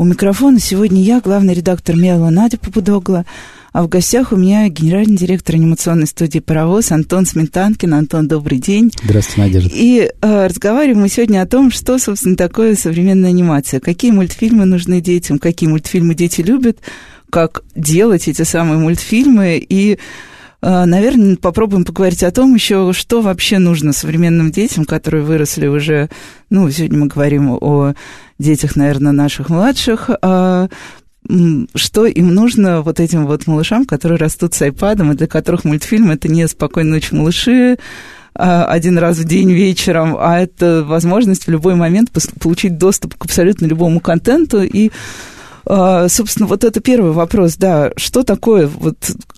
У микрофона сегодня я, главный редактор «Мела» Надя Попудогла. А в гостях у меня генеральный директор анимационной студии «Паровоз» Антон Сметанкин. Антон, добрый день. Здравствуйте, Надежда. И э, разговариваем мы сегодня о том, что, собственно, такое современная анимация. Какие мультфильмы нужны детям, какие мультфильмы дети любят, как делать эти самые мультфильмы и э, Наверное, попробуем поговорить о том еще, что вообще нужно современным детям, которые выросли уже, ну, сегодня мы говорим о детях, наверное, наших младших, а что им нужно вот этим вот малышам, которые растут с айпадом, и для которых мультфильм это не «Спокойной ночи, малыши», а, один раз в день вечером, а это возможность в любой момент получить доступ к абсолютно любому контенту. И а, Собственно, вот это первый вопрос, да, что такое, вот,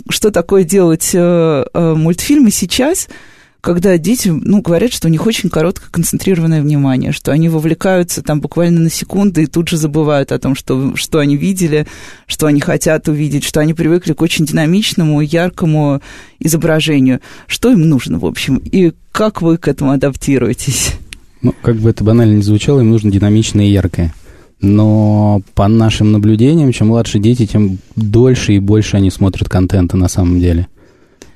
что такое делать э, э, мультфильмы сейчас – когда дети, ну, говорят, что у них очень короткое концентрированное внимание, что они вовлекаются там буквально на секунды и тут же забывают о том, что, что они видели, что они хотят увидеть, что они привыкли к очень динамичному, яркому изображению. Что им нужно, в общем, и как вы к этому адаптируетесь? Ну, как бы это банально не звучало, им нужно динамичное и яркое. Но по нашим наблюдениям, чем младше дети, тем дольше и больше они смотрят контента на самом деле.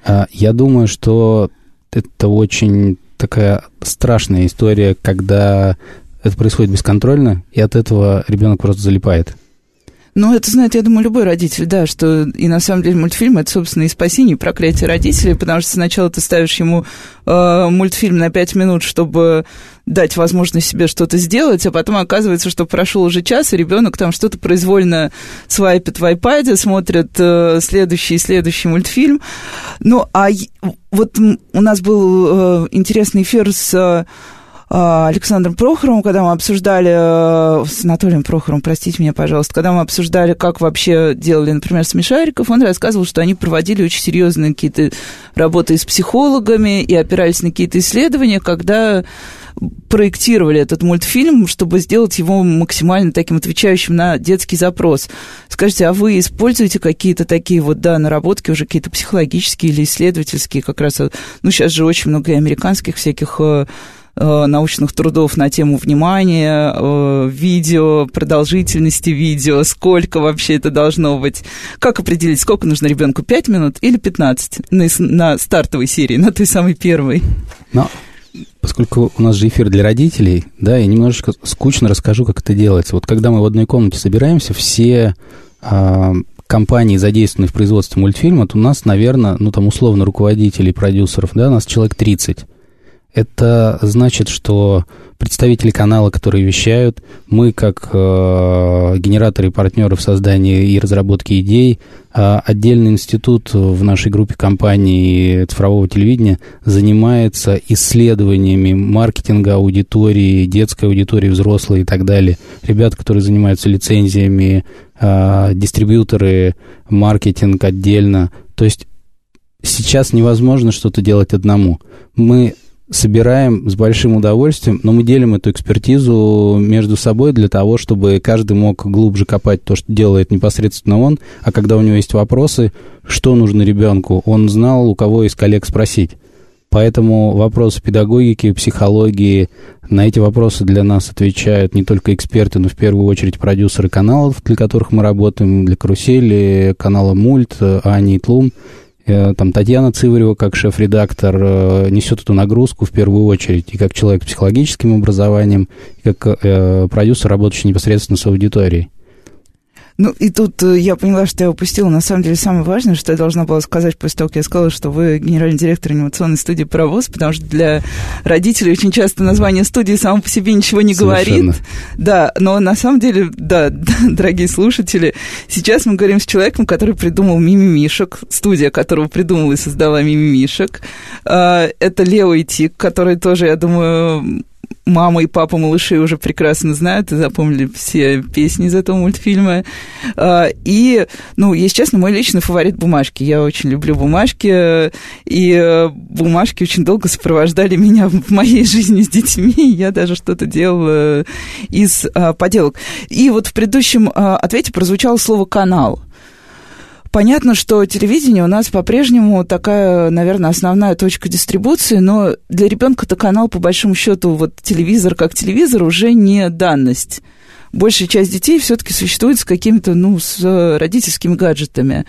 А, я думаю, что это очень такая страшная история, когда это происходит бесконтрольно, и от этого ребенок просто залипает. Ну, это знает, я думаю, любой родитель, да, что и на самом деле мультфильм это, собственно, и спасение, и проклятие родителей, потому что сначала ты ставишь ему э, мультфильм на пять минут, чтобы дать возможность себе что-то сделать, а потом оказывается, что прошел уже час, и ребенок там что-то произвольно свайпит в iPad, смотрит э, следующий и следующий мультфильм. Ну, а вот у нас был э, интересный эфир с... Э, Александром Прохоровым, когда мы обсуждали, э, с Анатолием Прохоровым, простите меня, пожалуйста, когда мы обсуждали, как вообще делали, например, смешариков, он рассказывал, что они проводили очень серьезные какие-то работы с психологами и опирались на какие-то исследования, когда проектировали этот мультфильм, чтобы сделать его максимально таким отвечающим на детский запрос. Скажите, а вы используете какие-то такие вот, да, наработки уже какие-то психологические или исследовательские, как раз, ну, сейчас же очень много и американских всяких Э, научных трудов на тему внимания, э, видео, продолжительности видео, сколько вообще это должно быть. Как определить, сколько нужно ребенку, 5 минут или 15 на, стартовой серии, на той самой первой? Но поскольку у нас же эфир для родителей, да, я немножечко скучно расскажу, как это делается. Вот когда мы в одной комнате собираемся, все э, компании, задействованные в производстве мультфильма, то у нас, наверное, ну там условно руководителей, продюсеров, да, у нас человек 30. Это значит, что представители канала, которые вещают, мы как э, генераторы и партнеры в создании и разработке идей, э, отдельный институт в нашей группе компаний цифрового телевидения занимается исследованиями маркетинга аудитории, детской аудитории, взрослой и так далее. Ребята, которые занимаются лицензиями, э, дистрибьюторы, маркетинг отдельно. То есть сейчас невозможно что-то делать одному. Мы собираем с большим удовольствием, но мы делим эту экспертизу между собой для того, чтобы каждый мог глубже копать то, что делает непосредственно он, а когда у него есть вопросы, что нужно ребенку, он знал, у кого из коллег спросить. Поэтому вопросы педагогики, психологии, на эти вопросы для нас отвечают не только эксперты, но в первую очередь продюсеры каналов, для которых мы работаем, для «Карусели», канала «Мульт», Ани Тлум – Э, там Татьяна Циварева, как шеф-редактор, э, несет эту нагрузку в первую очередь, и как человек с психологическим образованием, и как э, продюсер, работающий непосредственно с аудиторией. Ну, и тут э, я поняла, что я упустила, на самом деле, самое важное, что я должна была сказать после того, как я сказала, что вы генеральный директор анимационной студии «Паровоз», потому что для родителей очень часто название студии само по себе ничего не Совершенно. говорит. Да, но на самом деле, да, дорогие слушатели, сейчас мы говорим с человеком, который придумал «Мимимишек», студия которого придумала и создала «Мимимишек». А, это Лео и Тик, который тоже, я думаю, мама и папа малышей уже прекрасно знают и запомнили все песни из этого мультфильма. А, и, ну, если честно, мой личный фаворит бумажки. Я очень люблю бумажки, и э, бумажки очень долго сопровождали меня в моей жизни с детьми. Я даже что-то делала из а, поделок. И вот в предыдущем а, ответе прозвучало слово «канал». Понятно, что телевидение у нас по-прежнему такая, наверное, основная точка дистрибуции, но для ребенка-то канал, по большому счету, вот телевизор как телевизор уже не данность. Большая часть детей все-таки существует с какими-то, ну, с родительскими гаджетами.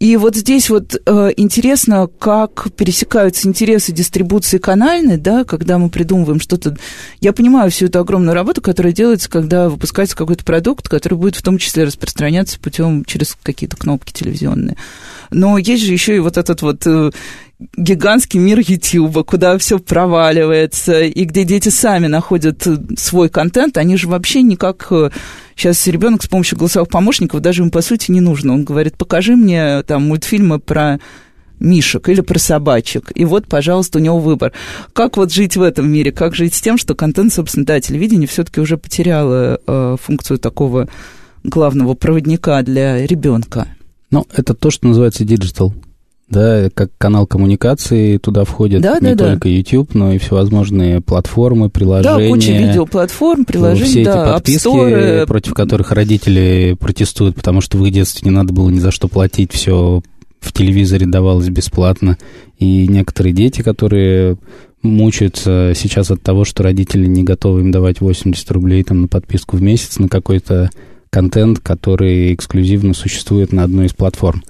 И вот здесь вот э, интересно, как пересекаются интересы дистрибуции канальной, да, когда мы придумываем что-то. Я понимаю всю эту огромную работу, которая делается, когда выпускается какой-то продукт, который будет в том числе распространяться путем через какие-то кнопки телевизионные. Но есть же еще и вот этот вот э, гигантский мир Ютьюба, куда все проваливается, и где дети сами находят э, свой контент, они же вообще никак... Э, сейчас ребенок с помощью голосовых помощников даже им, по сути, не нужно. Он говорит, покажи мне там мультфильмы про мишек или про собачек. И вот, пожалуйста, у него выбор. Как вот жить в этом мире? Как жить с тем, что контент, собственно, да, телевидение все-таки уже потеряло э, функцию такого главного проводника для ребенка? Ну, это то, что называется digital. Да, как канал коммуникации, туда входят да, не да, только да. YouTube, но и всевозможные платформы, приложения. Да, куча видеоплатформ, приложений, Все да, эти подписки, Store. против которых родители протестуют, потому что в их детстве не надо было ни за что платить, все в телевизоре давалось бесплатно. И некоторые дети, которые мучаются сейчас от того, что родители не готовы им давать 80 рублей там, на подписку в месяц на какой-то контент, который эксклюзивно существует на одной из платформ.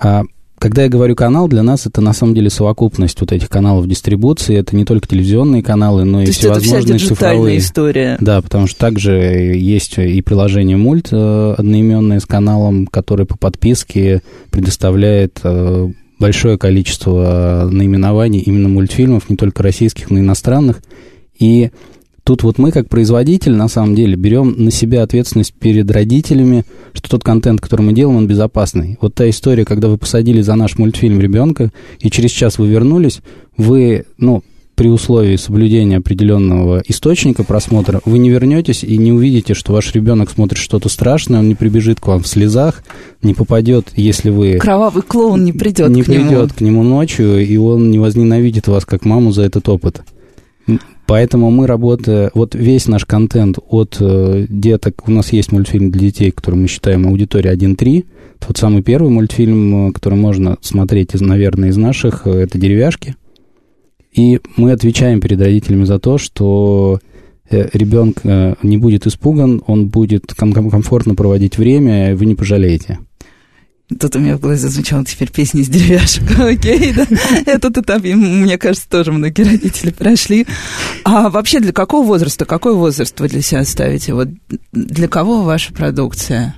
А когда я говорю канал, для нас это на самом деле совокупность вот этих каналов дистрибуции. Это не только телевизионные каналы, но То и есть это вся всевозможные цифровые. история. Да, потому что также есть и приложение Мульт э, одноименное с каналом, который по подписке предоставляет э, большое количество наименований именно мультфильмов, не только российских, но и иностранных. И тут вот мы, как производитель, на самом деле, берем на себя ответственность перед родителями, что тот контент, который мы делаем, он безопасный. Вот та история, когда вы посадили за наш мультфильм ребенка, и через час вы вернулись, вы, ну, при условии соблюдения определенного источника просмотра, вы не вернетесь и не увидите, что ваш ребенок смотрит что-то страшное, он не прибежит к вам в слезах, не попадет, если вы... Кровавый клоун не придет не к нему. придет к нему ночью, и он не возненавидит вас как маму за этот опыт. Поэтому мы работаем, вот весь наш контент от э, деток, у нас есть мультфильм для детей, который мы считаем аудитория 1.3, тот самый первый мультфильм, э, который можно смотреть, наверное, из наших, э, это «Деревяшки». И мы отвечаем перед родителями за то, что э, ребенок не будет испуган, он будет ком- ком- комфортно проводить время, вы не пожалеете. Тут у меня в голове зазвучала теперь песня из деревяшек. Окей, да. Этот этап, мне кажется, тоже многие родители прошли. А вообще для какого возраста, какой возраст вы для себя ставите? Вот для кого ваша продукция?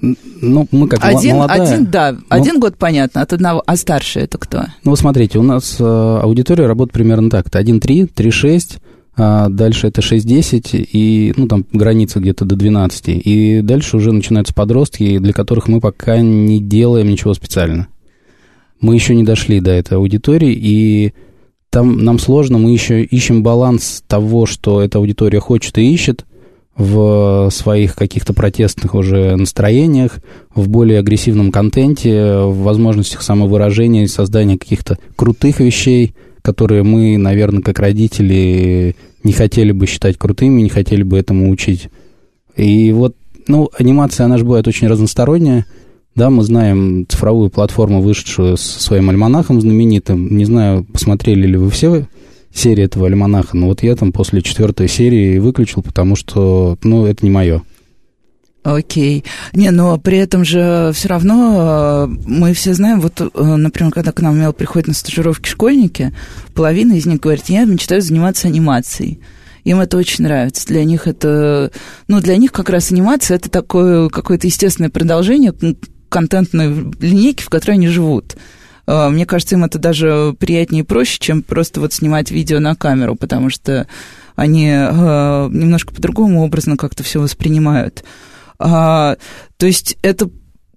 Ну, мы как Один, молодая... один, да, один год понятно, от одного, а старше это кто? Ну, смотрите, у нас э, аудитория работает примерно так. Это 1.3, 3.6, а дальше это 6.10, и, ну, там граница где-то до 12. И дальше уже начинаются подростки, для которых мы пока не делаем ничего специально. Мы еще не дошли до этой аудитории, и там нам сложно, мы еще ищем баланс того, что эта аудитория хочет и ищет, в своих каких-то протестных уже настроениях, в более агрессивном контенте, в возможностях самовыражения и создания каких-то крутых вещей, которые мы, наверное, как родители не хотели бы считать крутыми, не хотели бы этому учить. И вот, ну, анимация, она же бывает очень разносторонняя. Да, мы знаем цифровую платформу, вышедшую со своим альманахом знаменитым. Не знаю, посмотрели ли вы все серии этого альманаха, но вот я там после четвертой серии выключил, потому что, ну, это не мое. Окей. Не, но при этом же все равно э, мы все знаем, вот, э, например, когда к нам Мел приходят на стажировки школьники, половина из них говорит, я мечтаю заниматься анимацией. Им это очень нравится. Для них это, ну, для них как раз анимация это такое какое-то естественное продолжение контентной линейки, в которой они живут. Э, Мне кажется, им это даже приятнее и проще, чем просто вот снимать видео на камеру, потому что они немножко по-другому образно как-то все воспринимают. А, то есть это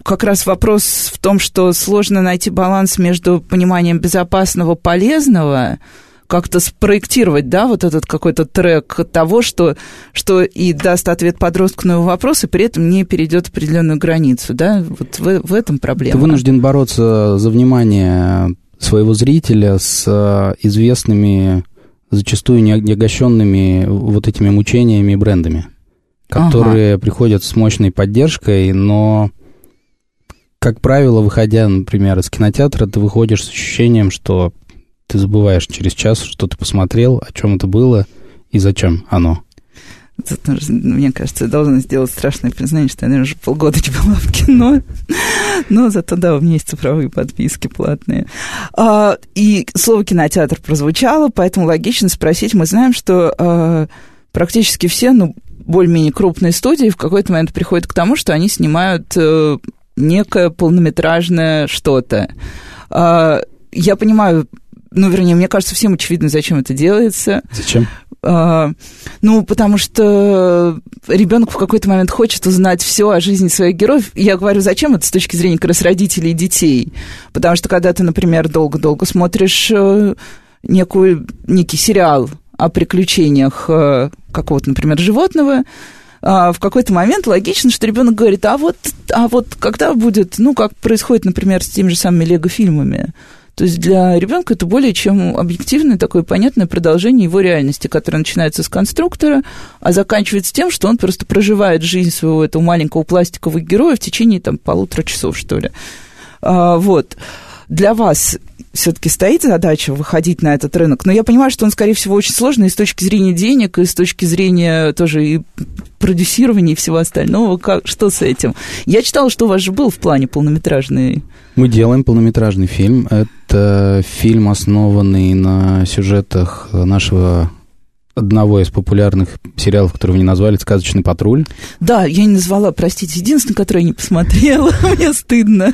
как раз вопрос в том, что сложно найти баланс между пониманием безопасного, полезного как-то спроектировать, да, вот этот какой-то трек того, что, что и даст ответ подростку на его вопрос, и при этом не перейдет определенную границу, да, вот в, в этом проблема. Ты вынужден бороться за внимание своего зрителя с э, известными, зачастую неогощенными вот этими мучениями и брендами, которые ага. приходят с мощной поддержкой, но как правило, выходя, например, из кинотеатра, ты выходишь с ощущением, что ты забываешь через час, что ты посмотрел, о чем это было и зачем оно. Тут, мне кажется, я должна сделать страшное признание, что я, наверное, уже полгода не была в кино. Но зато, да, у меня есть цифровые подписки платные. А, и слово «кинотеатр» прозвучало, поэтому логично спросить. Мы знаем, что а, практически все, ну, более-менее крупные студии в какой-то момент приходят к тому, что они снимают а, некое полнометражное что-то. А, я понимаю, ну, вернее, мне кажется, всем очевидно, зачем это делается. Зачем? А, ну, потому что ребенок в какой-то момент хочет узнать все о жизни своих героев. Я говорю, зачем это с точки зрения как раз родителей и детей. Потому что когда ты, например, долго-долго смотришь э, некую, некий сериал о приключениях э, какого-то, например, животного, а, в какой-то момент логично, что ребенок говорит, а вот, а вот когда будет, ну, как происходит, например, с теми же самыми лего-фильмами, то есть для ребенка это более чем объективное такое понятное продолжение его реальности, которое начинается с конструктора, а заканчивается тем, что он просто проживает жизнь своего этого маленького пластикового героя в течение там полутора часов, что ли. А, вот. Для вас все-таки стоит задача выходить на этот рынок, но я понимаю, что он, скорее всего, очень сложный и с точки зрения денег, и с точки зрения тоже и продюсирования и всего остального. Как, что с этим? Я читала, что у вас же был в плане полнометражный... Мы делаем полнометражный фильм. Это фильм, основанный на сюжетах нашего одного из популярных сериалов, который вы не назвали, «Сказочный патруль». Да, я не назвала, простите, единственный, который я не посмотрела, мне стыдно.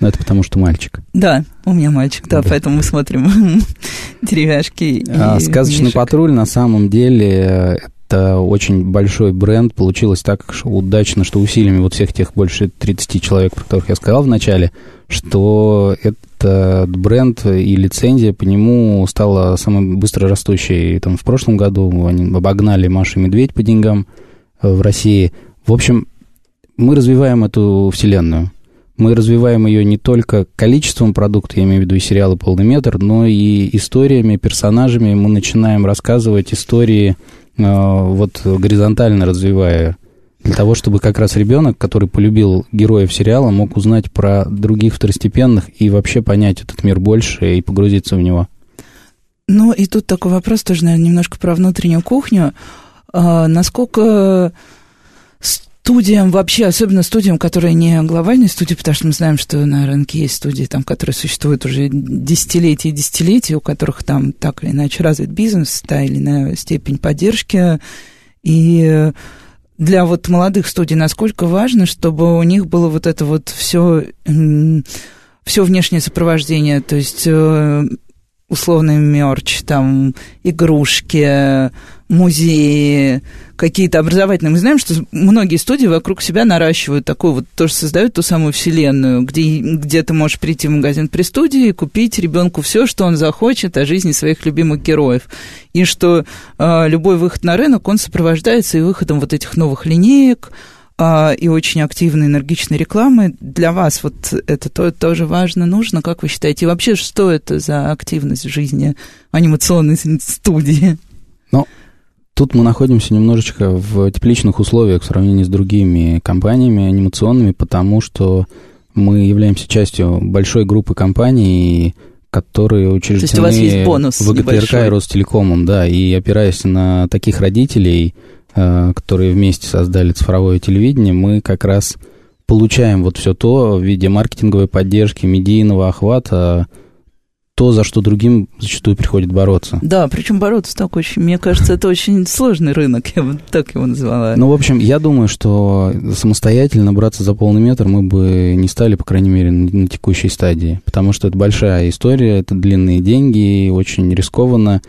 Ну, это потому что мальчик. Да, у меня мальчик, да, да. поэтому мы смотрим деревяшки. А, «Сказочный мишек. патруль» на самом деле это очень большой бренд. Получилось так удачно, что усилиями вот всех тех больше 30 человек, про которых я сказал в начале, что этот бренд и лицензия по нему стала самой быстро растущей. Там в прошлом году они обогнали Машу Медведь по деньгам э, в России. В общем, мы развиваем эту вселенную. Мы развиваем ее не только количеством продукта, я имею в виду и сериалы «Полный метр», но и историями, персонажами. Мы начинаем рассказывать истории Э, вот горизонтально развивая, для того, чтобы как раз ребенок, который полюбил героев сериала, мог узнать про других второстепенных и вообще понять этот мир больше и погрузиться в него. Ну, и тут такой вопрос тоже, наверное, немножко про внутреннюю кухню. А, насколько студиям вообще, особенно студиям, которые не глобальные студии, потому что мы знаем, что на рынке есть студии, там, которые существуют уже десятилетия и десятилетия, у которых там так или иначе развит бизнес, та или иная степень поддержки. И для вот молодых студий насколько важно, чтобы у них было вот это вот все, все внешнее сопровождение, то есть э, условный мерч, там, игрушки, музеи, какие-то образовательные. Мы знаем, что многие студии вокруг себя наращивают такую вот, тоже создают ту самую вселенную, где, где ты можешь прийти в магазин при студии и купить ребенку все, что он захочет о жизни своих любимых героев. И что э, любой выход на рынок, он сопровождается и выходом вот этих новых линеек, а, и очень активной, энергичной рекламы. Для вас вот это то, тоже важно, нужно, как вы считаете? И вообще, что это за активность в жизни анимационной студии? Ну, тут мы находимся немножечко в тепличных условиях в сравнении с другими компаниями анимационными, потому что мы являемся частью большой группы компаний, которые учреждены То есть у вас есть бонус ВГТРК небольшой. и Ростелекомом, да, и опираясь на таких родителей, Э, которые вместе создали цифровое телевидение, мы как раз получаем вот все то в виде маркетинговой поддержки, медийного охвата, то, за что другим зачастую приходит бороться. Да, причем бороться так очень, мне кажется, это очень сложный рынок, я бы так его назвала. Ну, в общем, я думаю, что самостоятельно браться за полный метр мы бы не стали, по крайней мере, на, текущей стадии, потому что это большая история, это длинные деньги, очень рискованно,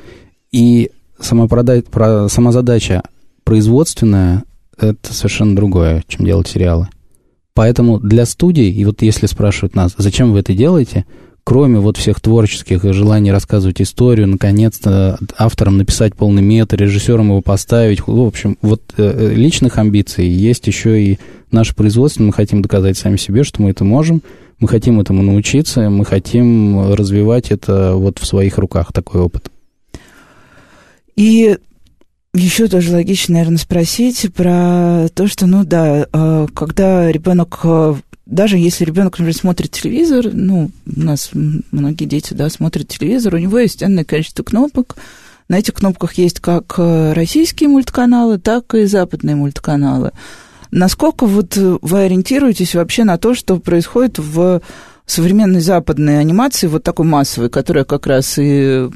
и сама, продать, про, сама задача производственное — это совершенно другое, чем делать сериалы. Поэтому для студий, и вот если спрашивают нас, зачем вы это делаете, кроме вот всех творческих желаний рассказывать историю, наконец-то автором написать полный метр, режиссером его поставить, в общем, вот э, личных амбиций есть еще и наше производство, мы хотим доказать сами себе, что мы это можем, мы хотим этому научиться, мы хотим развивать это вот в своих руках, такой опыт. И еще тоже логично, наверное, спросить про то, что, ну да, э, когда ребенок, э, даже если ребенок, например, смотрит телевизор, ну, у нас многие дети, да, смотрят телевизор, у него есть энное количество кнопок, на этих кнопках есть как э, российские мультканалы, так и западные мультканалы. Насколько вот вы ориентируетесь вообще на то, что происходит в современной западной анимации, вот такой массовой, которая как раз и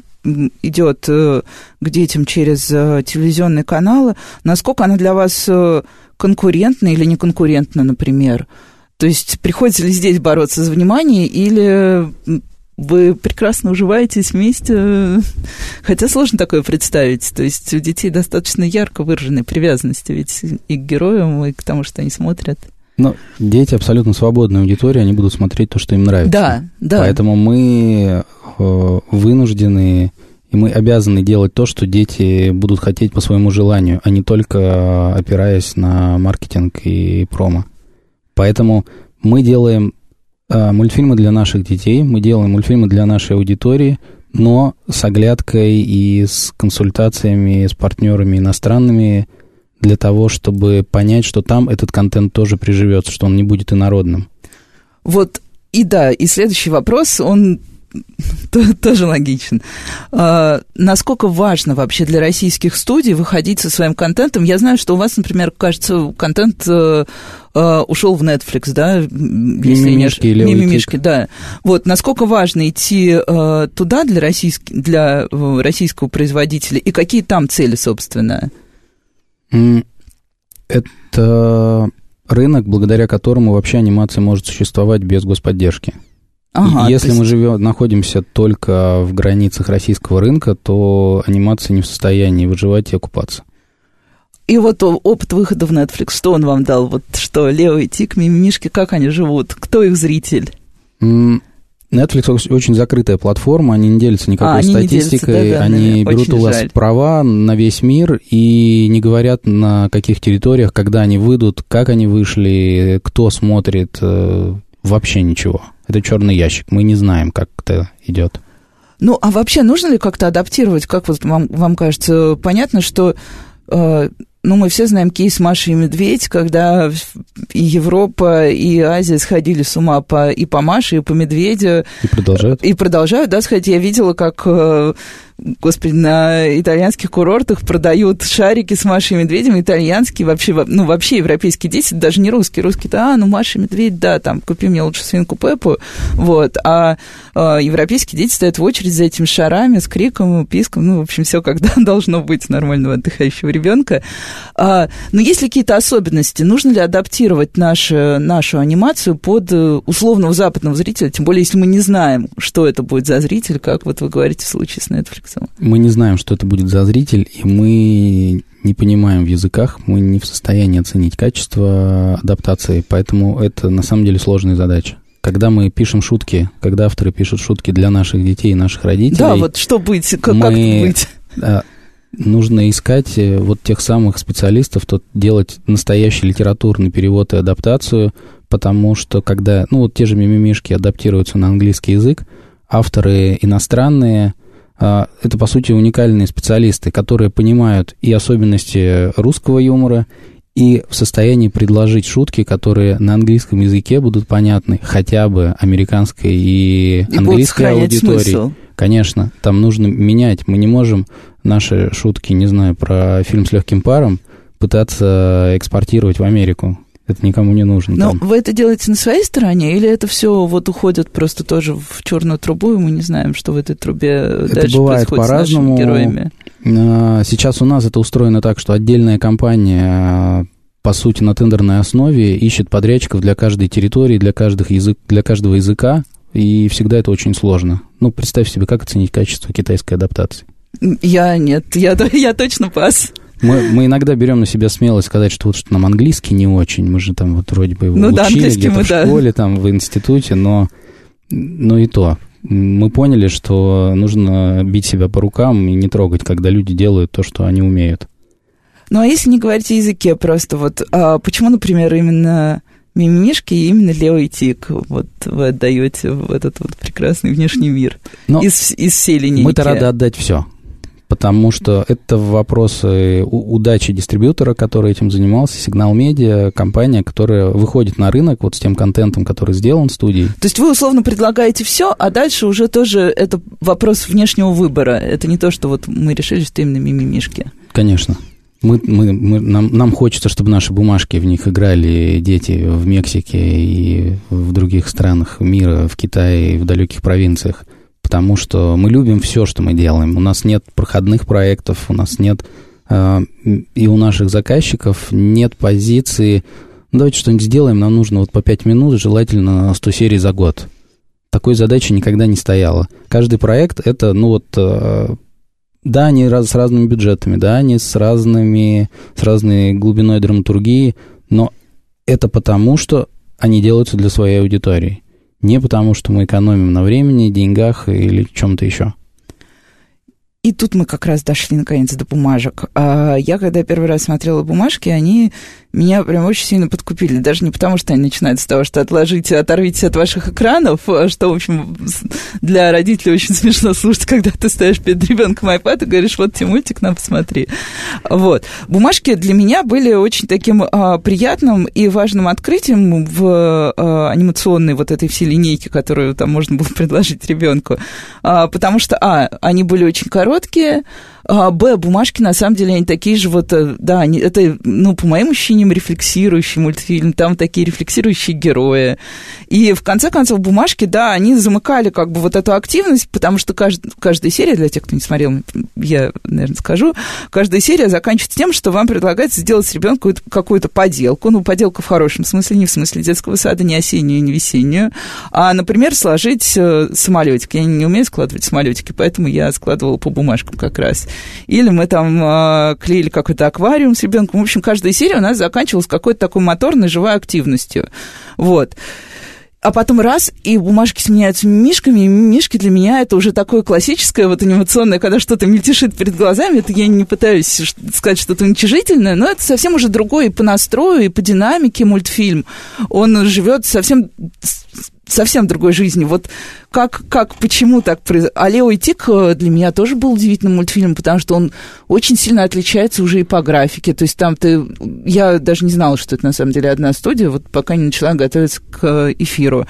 идет э, к детям через э, телевизионные каналы, насколько она для вас э, конкурентна или не конкурентна, например? То есть приходится ли здесь бороться за внимание или вы прекрасно уживаетесь вместе, хотя сложно такое представить. То есть у детей достаточно ярко выраженные привязанности ведь и к героям, и к тому, что они смотрят. Но дети абсолютно свободная аудитория, они будут смотреть то, что им нравится. Да, да. Поэтому мы вынуждены и мы обязаны делать то, что дети будут хотеть по своему желанию, а не только опираясь на маркетинг и промо. Поэтому мы делаем э, мультфильмы для наших детей, мы делаем мультфильмы для нашей аудитории, но с оглядкой и с консультациями с партнерами иностранными для того, чтобы понять, что там этот контент тоже приживется, что он не будет инородным. Вот и да, и следующий вопрос, он тоже логичен. А, насколько важно вообще для российских студий выходить со своим контентом? Я знаю, что у вас, например, кажется, контент э, э, ушел в Netflix, да? Мимимишки или Мимимишки, да. Вот, насколько важно идти э, туда для, российских, для российского производителя, и какие там цели, собственно? Это рынок, благодаря которому вообще анимация может существовать без господдержки. Ага, Если есть... мы живем, находимся только в границах российского рынка, то анимация не в состоянии выживать и окупаться. И вот опыт выхода в Netflix, что он вам дал? Вот что, Лео и Тик, Мимишки, как они живут? Кто их зритель? Netflix очень закрытая платформа, они не делятся никакой а, они статистикой, делятся, да, да, они берут у вас жаль. права на весь мир и не говорят на каких территориях, когда они выйдут, как они вышли, кто смотрит, э, вообще ничего. Это черный ящик. Мы не знаем, как это идет. Ну, а вообще нужно ли как-то адаптировать? Как вот вам, вам кажется, понятно, что э, ну, мы все знаем кейс Маши и Медведь, когда и Европа, и Азия сходили с ума по, и по Маше, и по Медведю. И продолжают. И продолжают, да, сходить. Я видела, как э, господи, на итальянских курортах продают шарики с Машей и Медведем, итальянские, вообще, ну, вообще европейские дети, даже не русские. Русские-то, а, ну, Маша и Медведь, да, там, купи мне лучше свинку Пеппу, вот. А, а европейские дети стоят в очередь за этими шарами с криком, писком, ну, в общем, все когда должно быть нормального отдыхающего ребенка. А, но есть ли какие-то особенности? Нужно ли адаптировать нашу, нашу анимацию под э, условного западного зрителя? Тем более, если мы не знаем, что это будет за зритель, как вот вы говорите в случае с Netflix. Netflix. Мы не знаем, что это будет за зритель, и мы не понимаем в языках, мы не в состоянии оценить качество адаптации, поэтому это на самом деле сложная задача. Когда мы пишем шутки, когда авторы пишут шутки для наших детей и наших родителей... Да, вот что быть, как, мы, как быть? Да, нужно искать э, вот тех самых специалистов, то делать настоящий литературный перевод и адаптацию, потому что когда, ну, вот те же мимимишки адаптируются на английский язык, авторы иностранные – это, по сути, уникальные специалисты, которые понимают и особенности русского юмора, и в состоянии предложить шутки, которые на английском языке будут понятны хотя бы американской и, и английской аудитории. Смысл. Конечно, там нужно менять. Мы не можем наши шутки, не знаю, про фильм с легким паром пытаться экспортировать в Америку. Это никому не нужно. Но там. вы это делаете на своей стороне, или это все вот уходит просто тоже в черную трубу, и мы не знаем, что в этой трубе это дальше бывает происходит по-разному. с героями? А, сейчас у нас это устроено так, что отдельная компания по сути, на тендерной основе ищет подрядчиков для каждой территории, для, каждых язык, для каждого языка, и всегда это очень сложно. Ну, представь себе, как оценить качество китайской адаптации. Я нет, я, я точно пас. Мы, мы иногда берем на себя смелость сказать, что вот что нам английский не очень, мы же там вот вроде бы его ну, учили да, где-то в да. школе, там в институте, но, но и то. мы поняли, что нужно бить себя по рукам и не трогать, когда люди делают то, что они умеют. Ну, а если не говорить о языке, просто вот а почему, например, именно мимимишки и именно и Тик вот вы отдаете в этот вот прекрасный внешний мир Но из, из всей линейки? Мы-то рады отдать все потому что это вопросы удачи дистрибьютора, который этим занимался, Сигнал Медиа, компания, которая выходит на рынок вот с тем контентом, который сделан в студии. То есть вы условно предлагаете все, а дальше уже тоже это вопрос внешнего выбора. Это не то, что вот мы решили, что именно мимимишки. Конечно. Мы, мы, мы, нам, нам хочется, чтобы наши бумажки в них играли дети в Мексике и в других странах мира, в Китае и в далеких провинциях потому что мы любим все, что мы делаем. У нас нет проходных проектов, у нас нет э, и у наших заказчиков нет позиции, ну, давайте что-нибудь сделаем, нам нужно вот по 5 минут, желательно 100 серий за год. Такой задачи никогда не стояло. Каждый проект это, ну вот, э, да, они раз, с разными бюджетами, да, они с разными, с разной глубиной драматургии, но это потому, что они делаются для своей аудитории не потому, что мы экономим на времени, деньгах или чем-то еще. И тут мы как раз дошли наконец до бумажек. А я, когда первый раз смотрела бумажки, они меня прям очень сильно подкупили. Даже не потому, что они начинают с того, что отложите, оторвитесь от ваших экранов, а что, в общем, для родителей очень смешно слушать, когда ты стоишь перед ребенком iPad и говоришь, вот тебе мультик, на, посмотри. Вот. Бумажки для меня были очень таким а, приятным и важным открытием в а, анимационной вот этой всей линейке, которую там можно было предложить ребенку. А, потому что, а, они были очень короткие, а, Б, бумажки, на самом деле, они такие же вот, э, да, они, это, ну, по моим ощущениям, рефлексирующий мультфильм, там такие рефлексирующие герои. И, в конце концов, бумажки, да, они замыкали как бы вот эту активность, потому что кажд, каждая серия, для тех, кто не смотрел, я, наверное, скажу, каждая серия заканчивается тем, что вам предлагается сделать с ребенком какую-то поделку, ну, поделку в хорошем смысле, не в смысле детского сада, не осеннюю, не весеннюю, а, например, сложить э, самолетик. Я не умею складывать самолетики, поэтому я складывала по бумажкам как раз. Или мы там э, клеили какой-то аквариум с ребенком. В общем, каждая серия у нас заканчивалась какой-то такой моторной живой активностью. Вот а потом раз, и бумажки сменяются мишками, и мишки для меня это уже такое классическое, вот анимационное, когда что-то мельтешит перед глазами, это я не пытаюсь сказать что-то уничижительное, но это совсем уже другой и по настрою, и по динамике мультфильм. Он живет совсем совсем другой жизни. Вот как, как почему так произошло? А Лео и Тик э, для меня тоже был удивительным мультфильмом, потому что он очень сильно отличается уже и по графике. То есть там ты... Я даже не знала, что это на самом деле одна студия, вот пока не начала готовиться к эфиру.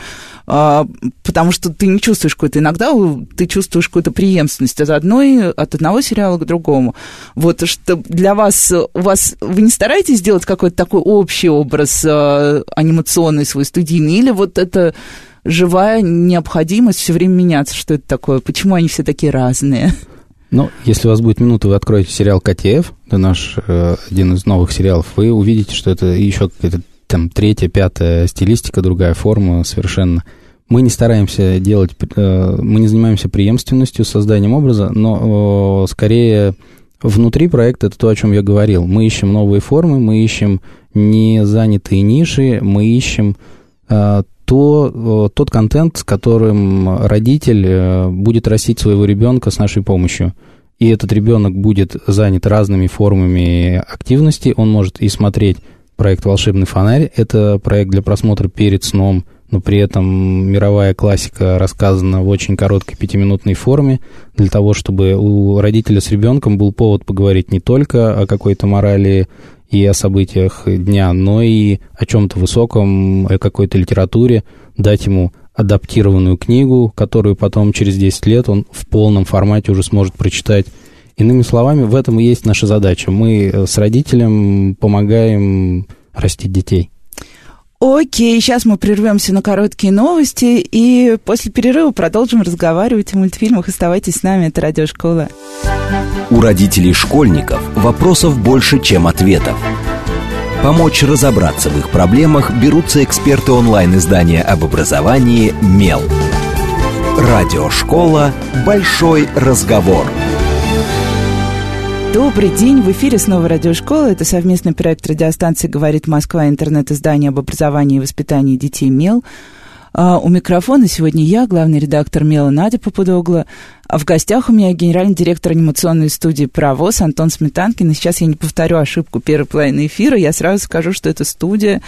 А, потому что ты не чувствуешь какой-то... Иногда ты чувствуешь какую-то преемственность от одной, от одного сериала к другому. Вот что для вас... У вас вы не стараетесь сделать какой-то такой общий образ а, анимационный свой студийный? Или вот это живая необходимость все время меняться. Что это такое? Почему они все такие разные? Ну, если у вас будет минута, вы откроете сериал КТФ, это наш э, один из новых сериалов, вы увидите, что это еще какая-то там третья, пятая стилистика, другая форма совершенно. Мы не стараемся делать, э, мы не занимаемся преемственностью, созданием образа, но э, скорее внутри проекта это то, о чем я говорил. Мы ищем новые формы, мы ищем не занятые ниши, мы ищем э, то, тот контент, с которым родитель будет растить своего ребенка с нашей помощью. И этот ребенок будет занят разными формами активности. Он может и смотреть проект «Волшебный фонарь». Это проект для просмотра перед сном, но при этом мировая классика рассказана в очень короткой пятиминутной форме, для того, чтобы у родителя с ребенком был повод поговорить не только о какой-то морали и о событиях дня, но и о чем-то высоком, о какой-то литературе, дать ему адаптированную книгу, которую потом через 10 лет он в полном формате уже сможет прочитать. Иными словами, в этом и есть наша задача. Мы с родителем помогаем растить детей. Окей, сейчас мы прервемся на короткие новости и после перерыва продолжим разговаривать о мультфильмах. Оставайтесь с нами, это Радиошкола. У родителей школьников вопросов больше, чем ответов. Помочь разобраться в их проблемах берутся эксперты онлайн-издания об образовании «Мел». Радиошкола «Большой разговор». Добрый день, в эфире снова радиошкола. Это совместный проект радиостанции «Говорит Москва» интернет-издание об образовании и воспитании детей «Мел». А у микрофона сегодня я, главный редактор Мела Надя Попудогла. А в гостях у меня генеральный директор анимационной студии «Паровоз» Антон Сметанкин. И сейчас я не повторю ошибку первой половины эфира. Я сразу скажу, что это студия,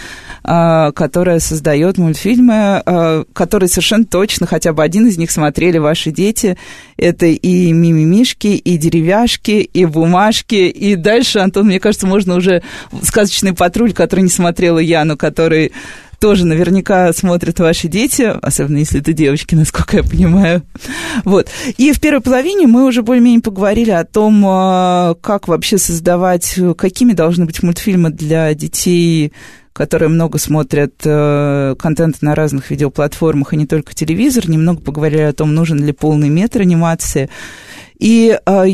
а, которая создает мультфильмы, а, которые совершенно точно, хотя бы один из них смотрели ваши дети. Это и «Мимимишки», и «Деревяшки», и «Бумажки». И дальше, Антон, мне кажется, можно уже «Сказочный патруль», который не смотрела я, но который тоже наверняка смотрят ваши дети, особенно если это девочки, насколько я понимаю. Вот. И в первой половине мы уже более-менее поговорили о том, а, как вообще создавать, какими должны быть мультфильмы для детей, которые много смотрят э, контент на разных видеоплатформах, и не только телевизор. Немного поговорили о том, нужен ли полный метр анимации. И э,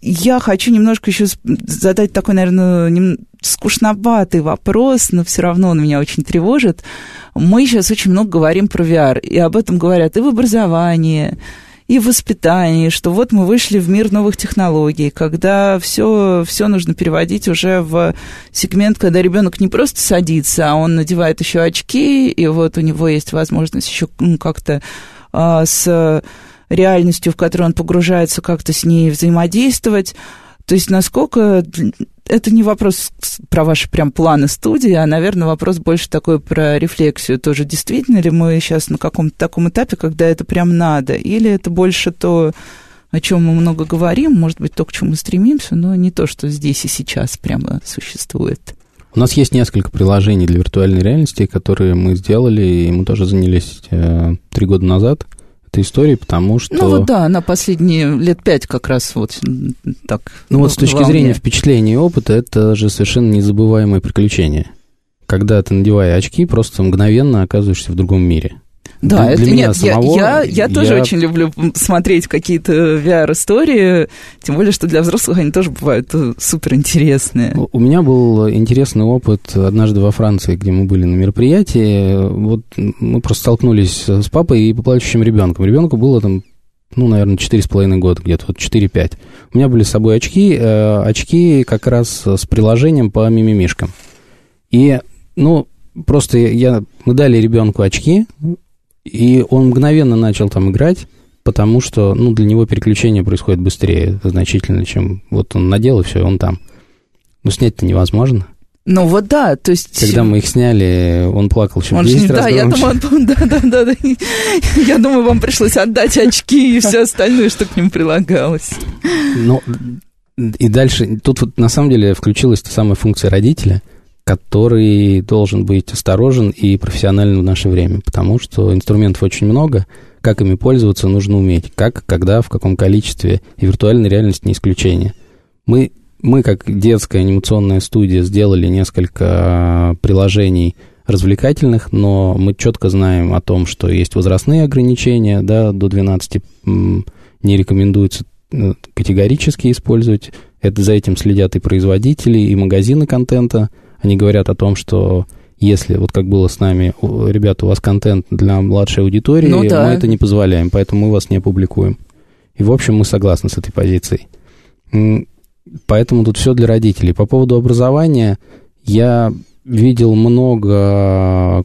я хочу немножко еще задать такой, наверное, скучноватый вопрос, но все равно он меня очень тревожит. Мы сейчас очень много говорим про VR, и об этом говорят и в образовании, и в воспитании, что вот мы вышли в мир новых технологий, когда все, все нужно переводить уже в сегмент, когда ребенок не просто садится, а он надевает еще очки, и вот у него есть возможность еще как-то а, с реальностью, в которую он погружается, как-то с ней взаимодействовать. То есть насколько это не вопрос про ваши прям планы студии, а, наверное, вопрос больше такой про рефлексию тоже. Действительно ли мы сейчас на каком-то таком этапе, когда это прям надо? Или это больше то, о чем мы много говорим, может быть, то, к чему мы стремимся, но не то, что здесь и сейчас прямо существует? У нас есть несколько приложений для виртуальной реальности, которые мы сделали, и мы тоже занялись э, три года назад – этой истории, потому что... Ну вот да, на последние лет пять как раз вот так. Ну вот с точки волне. зрения впечатления и опыта, это же совершенно незабываемое приключение. Когда ты, надевая очки, просто мгновенно оказываешься в другом мире. Да, для, это для меня нет, самого, я, я, я тоже очень люблю смотреть какие-то VR-истории, тем более, что для взрослых они тоже бывают э, супер интересные. У меня был интересный опыт однажды во Франции, где мы были на мероприятии. Вот мы просто столкнулись с папой и плачущим ребенком. Ребенку было там ну, наверное, 4,5 года, где-то вот 4-5. У меня были с собой очки, э, очки как раз с приложением по мимимишкам. И, ну, просто я, мы дали ребенку очки, и он мгновенно начал там играть, потому что, ну, для него переключение происходит быстрее значительно, чем вот он надел, и все, он там. Но снять-то невозможно. Ну вот да, то есть... Когда мы их сняли, он плакал еще он 10 раз Да, я думаю, да, да, да, да. Я думаю, вам пришлось отдать очки и все остальное, что к ним прилагалось. Ну, и дальше, тут вот на самом деле включилась та самая функция родителя, который должен быть осторожен и профессионален в наше время, потому что инструментов очень много, как ими пользоваться нужно уметь, как, когда, в каком количестве, и виртуальная реальность не исключение. Мы, мы как детская анимационная студия, сделали несколько приложений развлекательных, но мы четко знаем о том, что есть возрастные ограничения, да, до 12 не рекомендуется э, категорически использовать. Это за этим следят и производители, и магазины контента – они говорят о том, что если, вот как было с нами, ребята, у вас контент для младшей аудитории, ну, да. мы это не позволяем, поэтому мы вас не опубликуем. И, в общем, мы согласны с этой позицией. Поэтому тут все для родителей. По поводу образования я видел много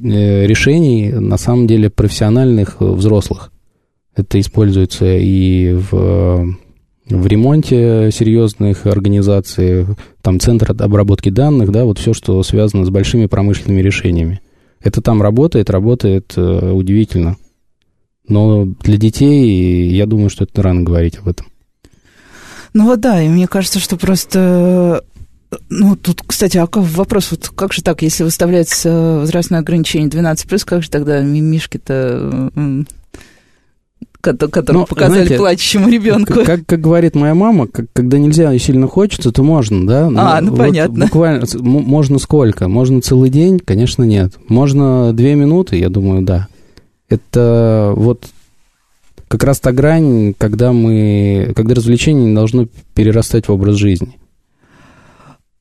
э, решений, на самом деле, профессиональных взрослых. Это используется и в в ремонте серьезных организаций, там центр обработки данных, да, вот все, что связано с большими промышленными решениями. Это там работает, работает э, удивительно. Но для детей, я думаю, что это рано говорить об этом. Ну вот да, и мне кажется, что просто ну, тут, кстати, а как, вопрос, вот как же так, если выставляется возрастное ограничение 12+, как же тогда мимишки-то который ну, показали знаете, плачущему ребенку. Как, как, говорит моя мама, как, когда нельзя и сильно хочется, то можно, да? А, ну, ну вот понятно. Буквально, можно сколько? Можно целый день? Конечно, нет. Можно две минуты? Я думаю, да. Это вот как раз та грань, когда мы, когда развлечение не должно перерастать в образ жизни.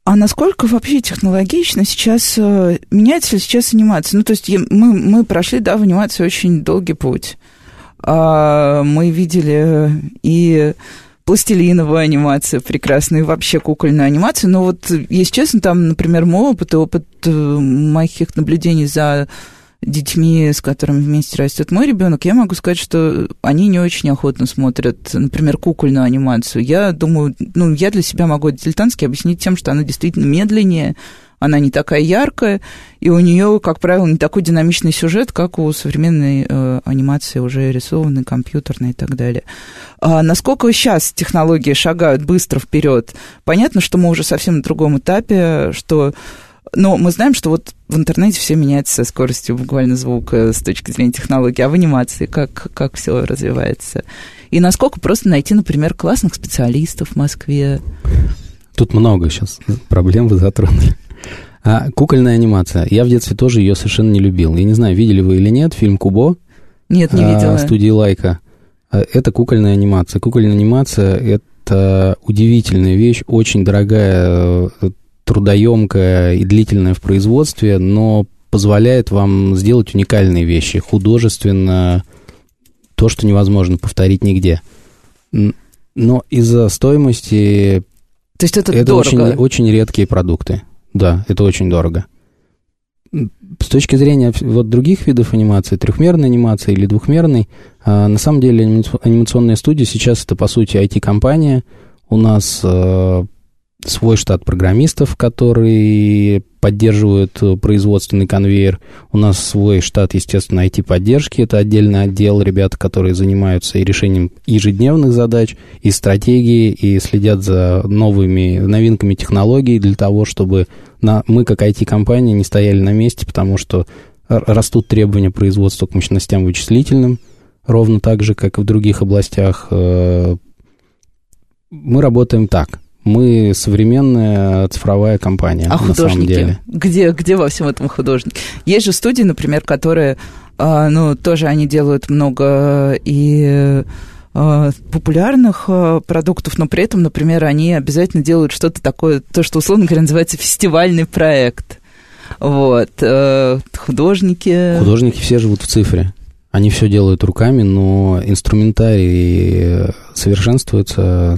А насколько вообще технологично сейчас э, меняется ли сейчас анимация? Ну, то есть мы, мы прошли, да, в анимации очень долгий путь. А, мы видели и пластилиновую анимацию прекрасную, и вообще кукольную анимацию. Но вот, если честно, там, например, мой опыт и опыт э, моих наблюдений за детьми, с которыми вместе растет мой ребенок, я могу сказать, что они не очень охотно смотрят, например, кукольную анимацию. Я думаю, ну, я для себя могу дилетантски объяснить тем, что она действительно медленнее, она не такая яркая, и у нее, как правило, не такой динамичный сюжет, как у современной э, анимации, уже рисованной, компьютерной и так далее. А насколько сейчас технологии шагают быстро вперед? Понятно, что мы уже совсем на другом этапе, что но мы знаем, что вот в интернете все меняется со скоростью буквально звука с точки зрения технологий, а в анимации как, как все развивается? И насколько просто найти, например, классных специалистов в Москве? Тут много сейчас проблем вы затронули. А кукольная анимация. Я в детстве тоже ее совершенно не любил. Я не знаю, видели вы или нет фильм «Кубо»? Нет, не видела. Студии «Лайка». А, это кукольная анимация. Кукольная анимация — это удивительная вещь, очень дорогая, э, трудоемкая и длительная в производстве, но позволяет вам сделать уникальные вещи, художественно, то, что невозможно повторить нигде. Но из-за стоимости... То есть это, это дорого? Очень, очень редкие продукты. Да, это очень дорого. С точки зрения вот других видов анимации, трехмерной анимации или двухмерной, а, на самом деле анимационная студия сейчас это, по сути, IT-компания. У нас а, свой штат программистов, которые поддерживают э, производственный конвейер. У нас свой штат, естественно, IT-поддержки. Это отдельный отдел, ребята, которые занимаются и решением ежедневных задач, и стратегии, и следят за новыми новинками технологий для того, чтобы на, мы, как IT-компания, не стояли на месте, потому что растут требования производства к мощностям вычислительным, ровно так же, как и в других областях. Э, мы работаем так – мы современная цифровая компания. А художники? На самом деле. Где, где во всем этом художники? Есть же студии, например, которые, а, ну, тоже они делают много и а, популярных а, продуктов, но при этом, например, они обязательно делают что-то такое, то, что, условно говоря, называется фестивальный проект. Вот. Э, художники... Художники все живут в цифре. Они все делают руками, но инструментарий совершенствуется,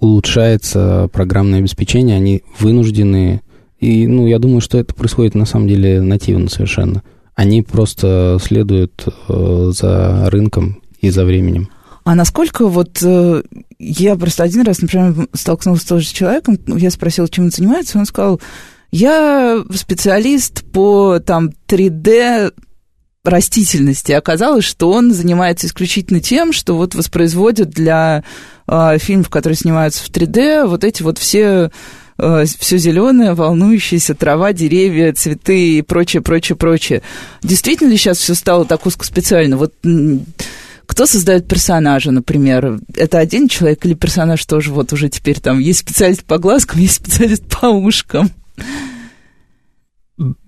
улучшается программное обеспечение, они вынуждены, и, ну, я думаю, что это происходит на самом деле нативно совершенно. Они просто следуют э, за рынком и за временем. А насколько вот э, я просто один раз, например, столкнулся тоже с человеком, я спросила, чем он занимается, он сказал, я специалист по там 3D растительности. Оказалось, что он занимается исключительно тем, что вот воспроизводит для э, фильмов, которые снимаются в 3D, вот эти вот все э, все зеленое, волнующееся, трава, деревья, цветы и прочее, прочее, прочее. Действительно ли сейчас все стало так узкоспециально? Вот кто создает персонажа, например? Это один человек или персонаж тоже вот уже теперь там есть специалист по глазкам, есть специалист по ушкам?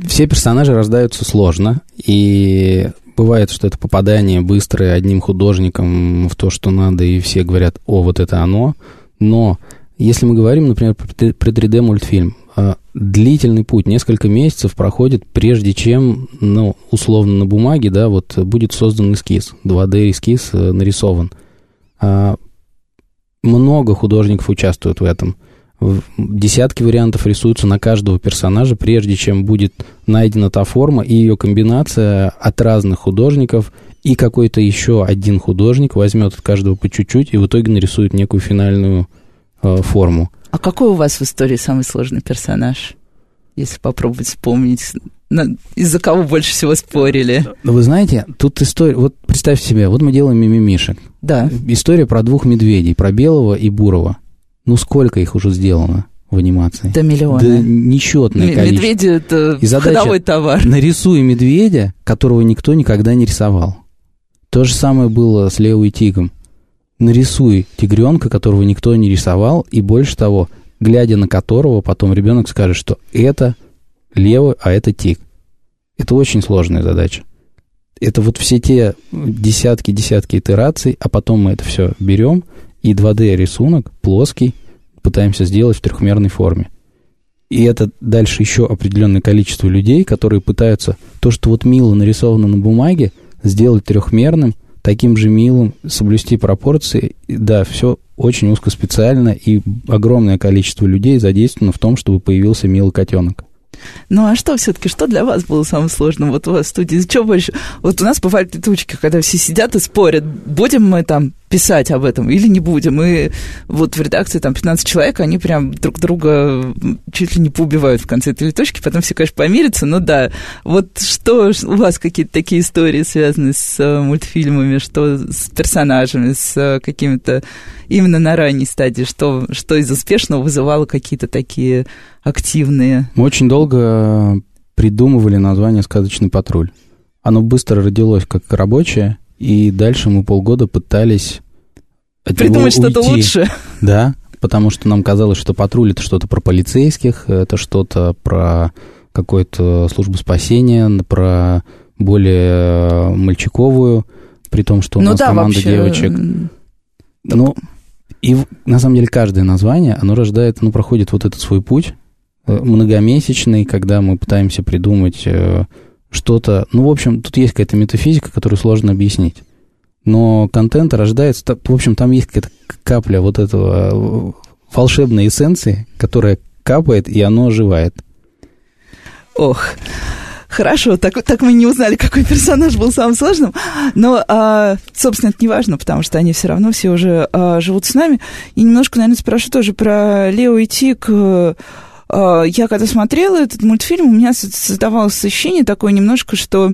все персонажи рождаются сложно, и бывает, что это попадание быстрое одним художником в то, что надо, и все говорят, о, вот это оно. Но если мы говорим, например, про 3D-мультфильм, а, длительный путь, несколько месяцев проходит, прежде чем, ну, условно на бумаге, да, вот будет создан эскиз, 2D-эскиз э, нарисован. А, много художников участвуют в этом – десятки вариантов рисуются на каждого персонажа, прежде чем будет найдена та форма и ее комбинация от разных художников, и какой-то еще один художник возьмет от каждого по чуть-чуть и в итоге нарисует некую финальную э, форму. А какой у вас в истории самый сложный персонаж? Если попробовать вспомнить, из-за кого больше всего спорили? Ну, вы знаете, тут история... Вот представьте себе, вот мы делаем мимимишек. Да. История про двух медведей, про белого и бурого. Ну, сколько их уже сделано в анимации? Да миллионы. Да несчетное М- количество. Медведи – это И задача, ходовой товар. Нарисуй медведя, которого никто никогда не рисовал. То же самое было с Лео и Тигом. Нарисуй тигренка, которого никто не рисовал, и больше того, глядя на которого, потом ребенок скажет, что это Лео, а это Тиг. Это очень сложная задача. Это вот все те десятки-десятки итераций, а потом мы это все берем – и 2D-рисунок плоский пытаемся сделать в трехмерной форме. И это дальше еще определенное количество людей, которые пытаются то, что вот мило нарисовано на бумаге, сделать трехмерным, таким же милым, соблюсти пропорции. Да, все очень узкоспециально, и огромное количество людей задействовано в том, чтобы появился милый котенок. Ну а что все-таки, что для вас было самым сложным? Вот у вас в студии, что больше? Вот у нас бывают летучки, когда все сидят и спорят, будем мы там писать об этом или не будем. И вот в редакции там 15 человек, они прям друг друга чуть ли не поубивают в конце этой летучки, потом все, конечно, помирятся, но да. Вот что у вас какие-то такие истории связаны с э, мультфильмами, что с персонажами, с э, какими-то именно на ранней стадии, что, что из успешного вызывало какие-то такие активные? Мы очень долго придумывали название «Сказочный патруль». Оно быстро родилось как рабочее, и дальше мы полгода пытались от Придумать что-то лучше. Да, потому что нам казалось, что патруль это что-то про полицейских, это что-то про какую-то службу спасения, про более мальчиковую, при том, что у ну нас да, команда вообще... девочек. Ну, и на самом деле каждое название, оно рождает, ну, проходит вот этот свой путь э, многомесячный, когда мы пытаемся придумать э, что-то... Ну, в общем, тут есть какая-то метафизика, которую сложно объяснить. Но контент рождается... В общем, там есть какая-то капля вот этого э, волшебной эссенции, которая капает, и оно оживает. Ох, хорошо, так, так мы не узнали, какой персонаж был самым сложным. Но, а, собственно, это не важно, потому что они все равно все уже а, живут с нами. И немножко, наверное, спрошу тоже про Лео и Тик. А, я когда смотрела этот мультфильм, у меня создавалось ощущение такое немножко, что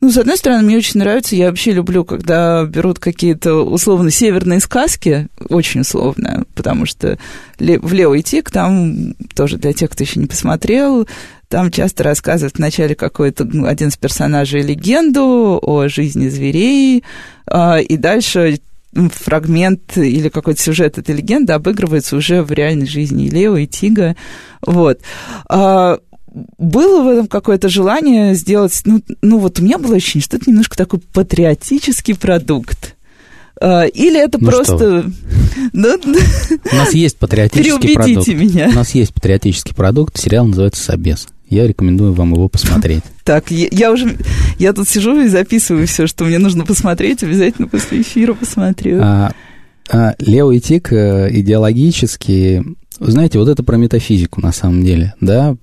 ну, с одной стороны, мне очень нравится, я вообще люблю, когда берут какие-то условно северные сказки, очень условно, потому что в и Тик там тоже для тех, кто еще не посмотрел, там часто рассказывают вначале какой-то ну, один из персонажей легенду о жизни зверей, а, и дальше фрагмент или какой-то сюжет этой легенды обыгрывается уже в реальной жизни и Лео, и Тига. Вот. А, было в этом какое-то желание сделать, ну, ну вот у меня было ощущение, что это немножко такой патриотический продукт. А, или это ну просто... Ну, у нас есть патриотический продукт. меня. У нас есть патриотический продукт, сериал называется «Собес». Я рекомендую вам его посмотреть. Так, я, я уже, я тут сижу и записываю все, что мне нужно посмотреть, обязательно после эфира посмотрю. А, а, Лео и Тик э, идеологически, знаете, вот это про метафизику на самом деле, да,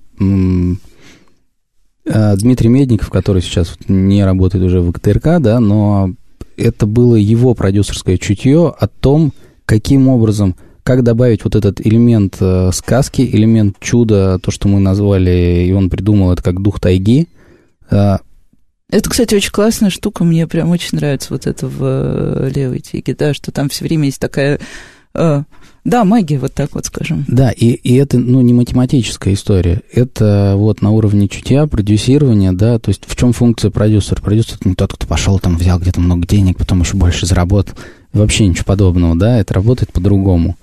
а, Дмитрий Медников, который сейчас не работает уже в КТРК, да, но это было его продюсерское чутье о том, каким образом как добавить вот этот элемент э, сказки, элемент чуда, то, что мы назвали, и он придумал это как дух тайги. Э, это, кстати, очень классная штука, мне прям очень нравится вот это в э, левой тиге, да, что там все время есть такая... Э, да, магия, вот так вот скажем. Да, и, и это, ну, не математическая история. Это вот на уровне чутья, продюсирования, да, то есть в чем функция продюсера? Продюсер это не тот, кто пошел там, взял где-то много денег, потом еще больше заработал. Вообще ничего подобного, да, это работает по-другому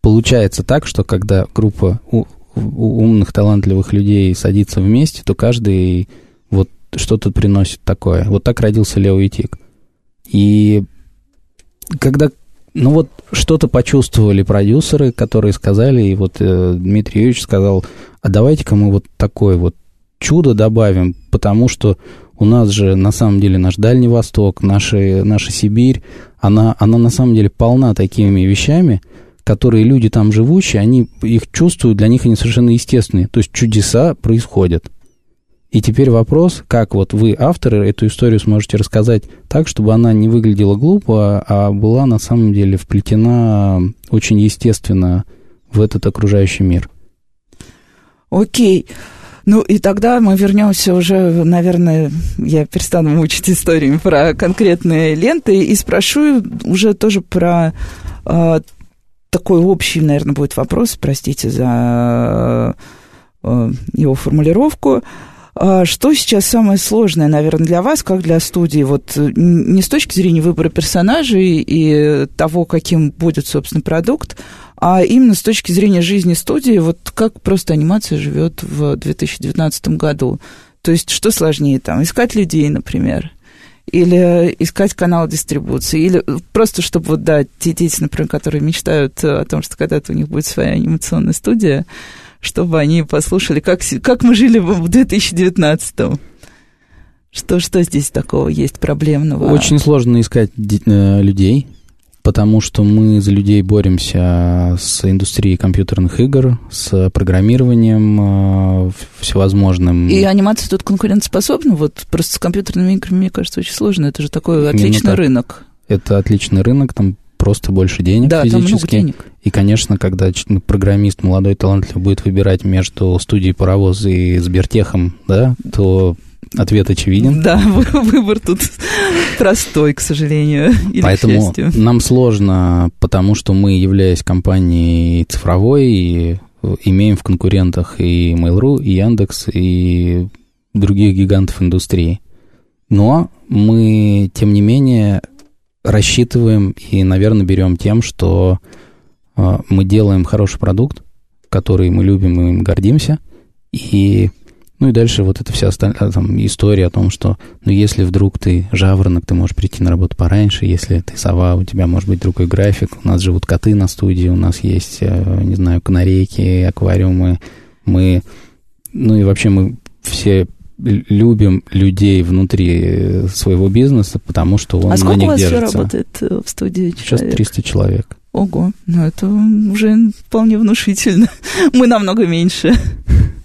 получается так, что когда группа у, у умных, талантливых людей садится вместе, то каждый вот что-то приносит такое. Вот так родился Лео и Тик. И когда, ну вот, что-то почувствовали продюсеры, которые сказали, и вот э, Дмитрий Юрьевич сказал, а давайте-ка мы вот такое вот чудо добавим, потому что у нас же на самом деле наш Дальний Восток, наша, наша Сибирь, она, она на самом деле полна такими вещами, которые люди там живущие, они их чувствуют, для них они совершенно естественные. То есть чудеса происходят. И теперь вопрос, как вот вы, авторы, эту историю сможете рассказать так, чтобы она не выглядела глупо, а была на самом деле вплетена очень естественно в этот окружающий мир. Окей. Ну и тогда мы вернемся уже, наверное, я перестану мучить историями про конкретные ленты и спрошу уже тоже про а, такой общий, наверное, будет вопрос, простите за э, его формулировку. А что сейчас самое сложное, наверное, для вас, как для студии? Вот не с точки зрения выбора персонажей и того, каким будет, собственно, продукт, а именно с точки зрения жизни студии, вот как просто анимация живет в 2019 году. То есть что сложнее там, искать людей, например, или искать канал дистрибуции, или просто, чтобы вот, да, те дети, например, которые мечтают о том, что когда-то у них будет своя анимационная студия, чтобы они послушали, как, как мы жили в 2019-м. Что, что здесь такого есть проблемного? Очень сложно искать э, людей, потому что мы за людей боремся с индустрией компьютерных игр, с программированием э, всевозможным. И анимация тут конкурентоспособна? Вот просто с компьютерными играми, мне кажется, очень сложно. Это же такой отличный рынок. Это отличный рынок, там просто больше денег да, физически. Там много денег. И, конечно, когда программист молодой талантливый будет выбирать между студией паровоз и Сбертехом, да, то ответ очевиден. Да, выбор тут простой, к сожалению. Или Поэтому нам сложно, потому что мы, являясь компанией цифровой, и имеем в конкурентах и Mail.ru, и Яндекс, и других гигантов индустрии. Но мы, тем не менее, рассчитываем и, наверное, берем тем, что э, мы делаем хороший продукт, который мы любим и им гордимся, и ну и дальше вот эта вся остальная там, история о том, что ну если вдруг ты жаворонок, ты можешь прийти на работу пораньше, если ты сова, у тебя может быть другой график, у нас живут коты на студии, у нас есть, э, не знаю, канарейки, аквариумы, мы, ну и вообще мы все любим людей внутри своего бизнеса, потому что он а на них у вас держится. работает э, в студии человек? Сейчас 300 человек. Ого, ну это уже вполне внушительно. Мы намного меньше.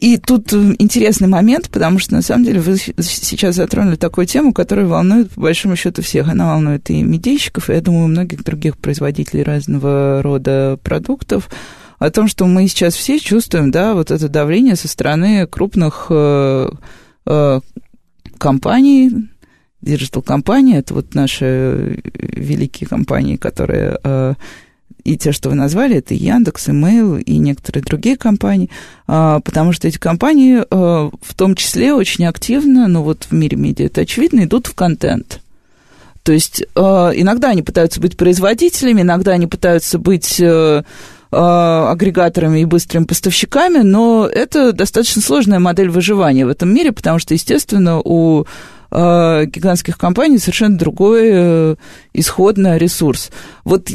И тут интересный момент, потому что, на самом деле, вы сейчас затронули такую тему, которая волнует, по большому счету, всех. Она волнует и медийщиков, и, я думаю, многих других производителей разного рода продуктов о том, что мы сейчас все чувствуем, да, вот это давление со стороны крупных э, э, компаний, digital-компаний, это вот наши великие компании, которые э, и те, что вы назвали, это Яндекс, Mail и некоторые другие компании, э, потому что эти компании э, в том числе очень активно, ну вот в мире медиа это очевидно, идут в контент. То есть э, иногда они пытаются быть производителями, иногда они пытаются быть э, а, агрегаторами и быстрыми поставщиками, но это достаточно сложная модель выживания в этом мире, потому что, естественно, у а, гигантских компаний совершенно другой исходный ресурс. Вот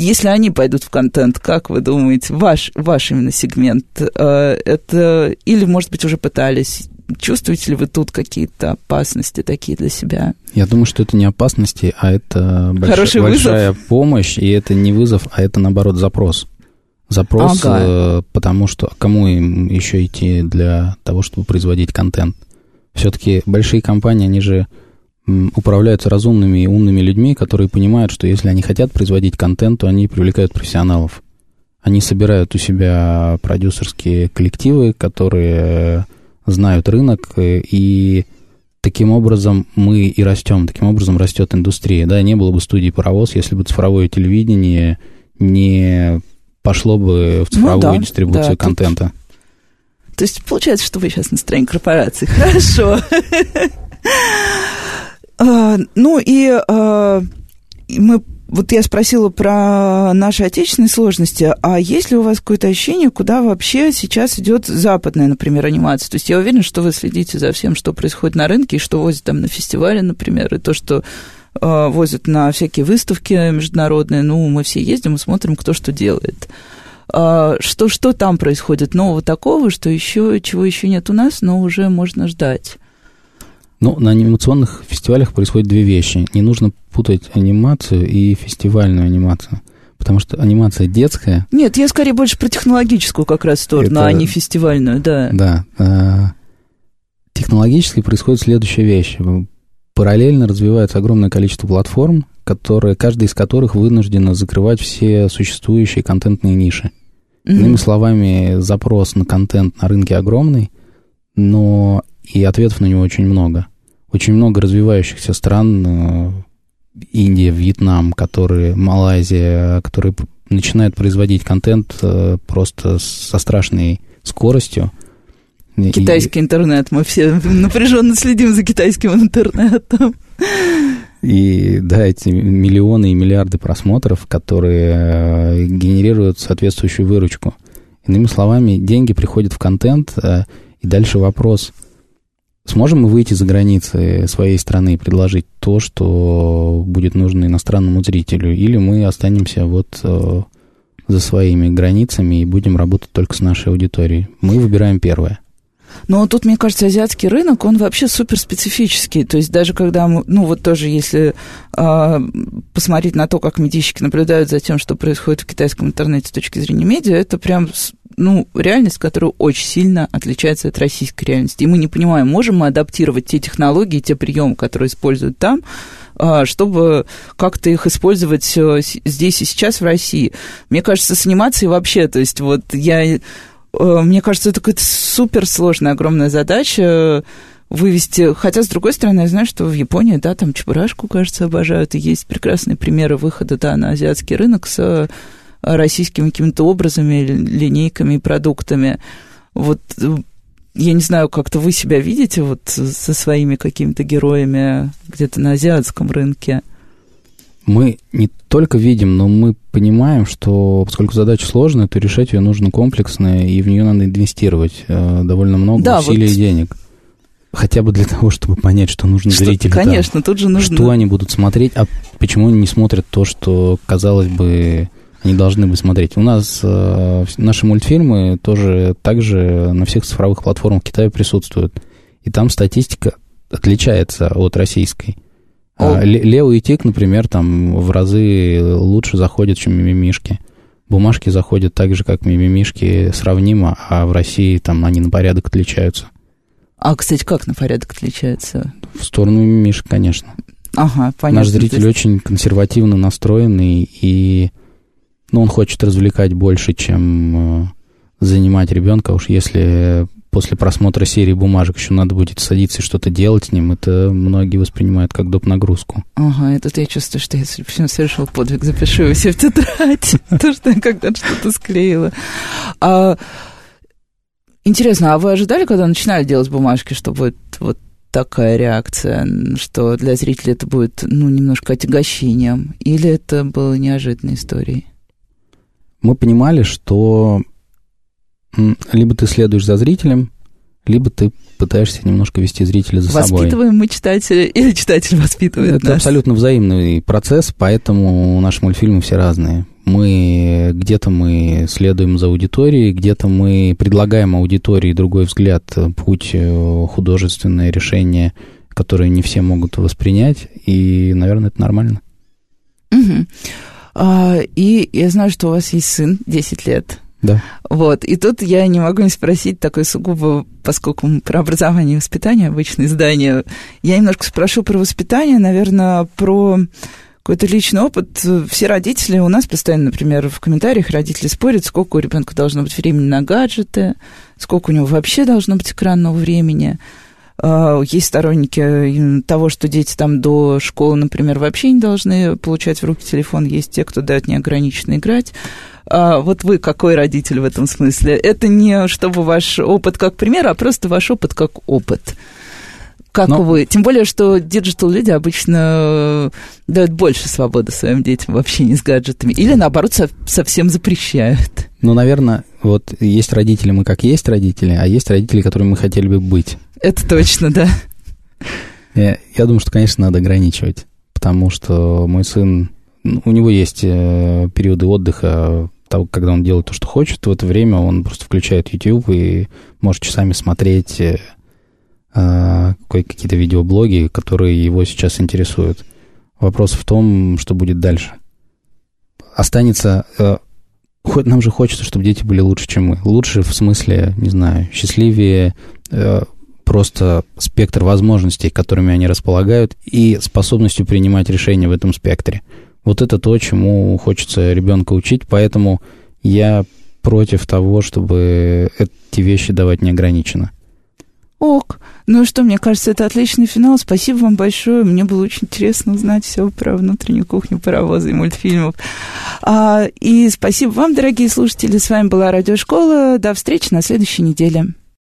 если они пойдут в контент, как вы думаете, ваш, ваш именно сегмент, э, это или, может быть, уже пытались Чувствуете ли вы тут какие-то опасности такие для себя? Я думаю, что это не опасности, а это больш... большая помощь, и это не вызов, а это, наоборот, запрос. Запрос, ага. Э, потому что кому им еще идти для того, чтобы производить контент? Все-таки большие компании, они же управляются разумными и умными людьми, которые понимают, что если они хотят производить контент, то они привлекают профессионалов. Они собирают у себя продюсерские коллективы, которые знают рынок, э, и таким образом мы и растем, таким образом растет индустрия. Да, не было бы студии «Паровоз», если бы цифровое телевидение не пошло бы в цифровую ну, да, дистрибуцию да, контента. Тут... То есть получается, что вы сейчас на стороне корпорации. Хорошо. А, ну и а, мы вот я спросила про наши отечественные сложности, а есть ли у вас какое-то ощущение, куда вообще сейчас идет западная, например, анимация? То есть я уверена, что вы следите за всем, что происходит на рынке, и что возят там на фестивале, например, и то, что э, возят на всякие выставки международные. Ну, мы все ездим и смотрим, кто что делает. А, что, что там происходит нового такого, что еще, чего еще нет у нас, но уже можно ждать? Ну, на анимационных фестивалях происходят две вещи. Не нужно путать анимацию и фестивальную анимацию. Потому что анимация детская. Нет, я скорее больше про технологическую как раз сторону, это... а не фестивальную, да. Да. А, технологически происходит следующая вещь. Параллельно развивается огромное количество платформ, которые, каждая из которых вынуждена закрывать все существующие контентные ниши. Mm-hmm. Иными словами, запрос на контент на рынке огромный, но и ответов на него очень много. Очень много развивающихся стран, э, Индия, Вьетнам, которые, Малайзия, которые начинают производить контент э, просто со страшной скоростью. Китайский и... интернет. Мы все напряженно следим за китайским интернетом. И да, эти миллионы и миллиарды просмотров, которые э, генерируют соответствующую выручку. Иными словами, деньги приходят в контент, и дальше вопрос, сможем мы выйти за границы своей страны и предложить то, что будет нужно иностранному зрителю, или мы останемся вот э, за своими границами и будем работать только с нашей аудиторией. Мы выбираем первое. Но тут, мне кажется, азиатский рынок, он вообще супер специфический. То есть даже когда, мы, ну вот тоже если э, посмотреть на то, как медийщики наблюдают за тем, что происходит в китайском интернете с точки зрения медиа, это прям ну, реальность, которая очень сильно отличается от российской реальности. И мы не понимаем, можем мы адаптировать те технологии, те приемы, которые используют там, а, чтобы как-то их использовать э, здесь и сейчас в России. Мне кажется, с анимацией вообще, то есть вот я... Э, мне кажется, это какая-то суперсложная, огромная задача вывести. Хотя, с другой стороны, я знаю, что в Японии, да, там чебурашку, кажется, обожают, и есть прекрасные примеры выхода, да, на азиатский рынок с российскими какими-то образами, линейками и продуктами. Вот э, я не знаю, как-то вы себя видите вот со своими какими-то героями где-то на азиатском рынке? Мы не только видим, но мы понимаем, что поскольку задача сложная, то решать ее нужно комплексно, и в нее надо инвестировать э, довольно много да, усилий вот... и денег. Хотя бы для того, чтобы понять, что нужно что, зрителям. Конечно, тут же нужно... Что они будут смотреть, а почему они не смотрят то, что, казалось бы, они должны бы смотреть. У нас э, наши мультфильмы тоже также на всех цифровых платформах Китая присутствуют. И там статистика отличается от российской. А, Лео и Тик, например, там в разы лучше заходят, чем мимимишки. Бумажки заходят так же, как мимимишки, сравнимо, а в России там они на порядок отличаются. А, кстати, как на порядок отличаются? В сторону мимишек, конечно. Ага, понятно. Наш зритель есть... очень консервативно настроенный, и ну, он хочет развлекать больше, чем э, занимать ребенка. Уж если после просмотра серии бумажек еще надо будет садиться и что-то делать с ним, это многие воспринимают как доп. нагрузку. Ага, это я чувствую, что я совершил подвиг, запишу его все в тетрадь, то, что я когда-то что-то склеила. А, интересно, а вы ожидали, когда начинали делать бумажки, что будет вот такая реакция, что для зрителей это будет, ну, немножко отягощением? Или это было неожиданной историей? мы понимали, что либо ты следуешь за зрителем, либо ты пытаешься немножко вести зрителя за собой. Воспитываем мы читателя или читатель воспитывает Это нас? абсолютно взаимный процесс, поэтому наши мультфильмы все разные. Мы где-то мы следуем за аудиторией, где-то мы предлагаем аудитории другой взгляд, путь, э, художественное решение, которое не все могут воспринять, и, наверное, это нормально. Угу. А, и я знаю, что у вас есть сын, 10 лет. Да. Вот. И тут я не могу не спросить такой сугубо, поскольку про образование и воспитание, обычное издание, я немножко спрошу про воспитание, наверное, про какой-то личный опыт. Все родители у нас постоянно, например, в комментариях родители спорят, сколько у ребенка должно быть времени на гаджеты, сколько у него вообще должно быть экранного времени. А, есть сторонники того, что дети там до школы, например, вообще не должны получать в руки телефон. Есть те, кто дает неограниченно играть. А, вот вы какой родитель в этом смысле? Это не чтобы ваш опыт как пример, а просто ваш опыт как опыт. Как Но... вы? Тем более, что диджитал-люди обычно дают больше свободы своим детям в общении с гаджетами. Или, наоборот, со- совсем запрещают. Ну, наверное, вот есть родители, мы как есть родители, а есть родители, которыми мы хотели бы быть. Это точно, да. Я, я думаю, что, конечно, надо ограничивать, потому что мой сын, у него есть э, периоды отдыха, когда он делает то, что хочет, в это время он просто включает YouTube и может часами смотреть э, э какие-то видеоблоги, которые его сейчас интересуют. Вопрос в том, что будет дальше. Останется... Э, хоть нам же хочется, чтобы дети были лучше, чем мы. Лучше в смысле, не знаю, счастливее, э, просто спектр возможностей, которыми они располагают, и способностью принимать решения в этом спектре. Вот это то, чему хочется ребенка учить, поэтому я против того, чтобы эти вещи давать неограниченно. Ок. Ну что, мне кажется, это отличный финал. Спасибо вам большое. Мне было очень интересно узнать все про внутреннюю кухню паровоза и мультфильмов. А, и спасибо вам, дорогие слушатели. С вами была Радиошкола. До встречи на следующей неделе.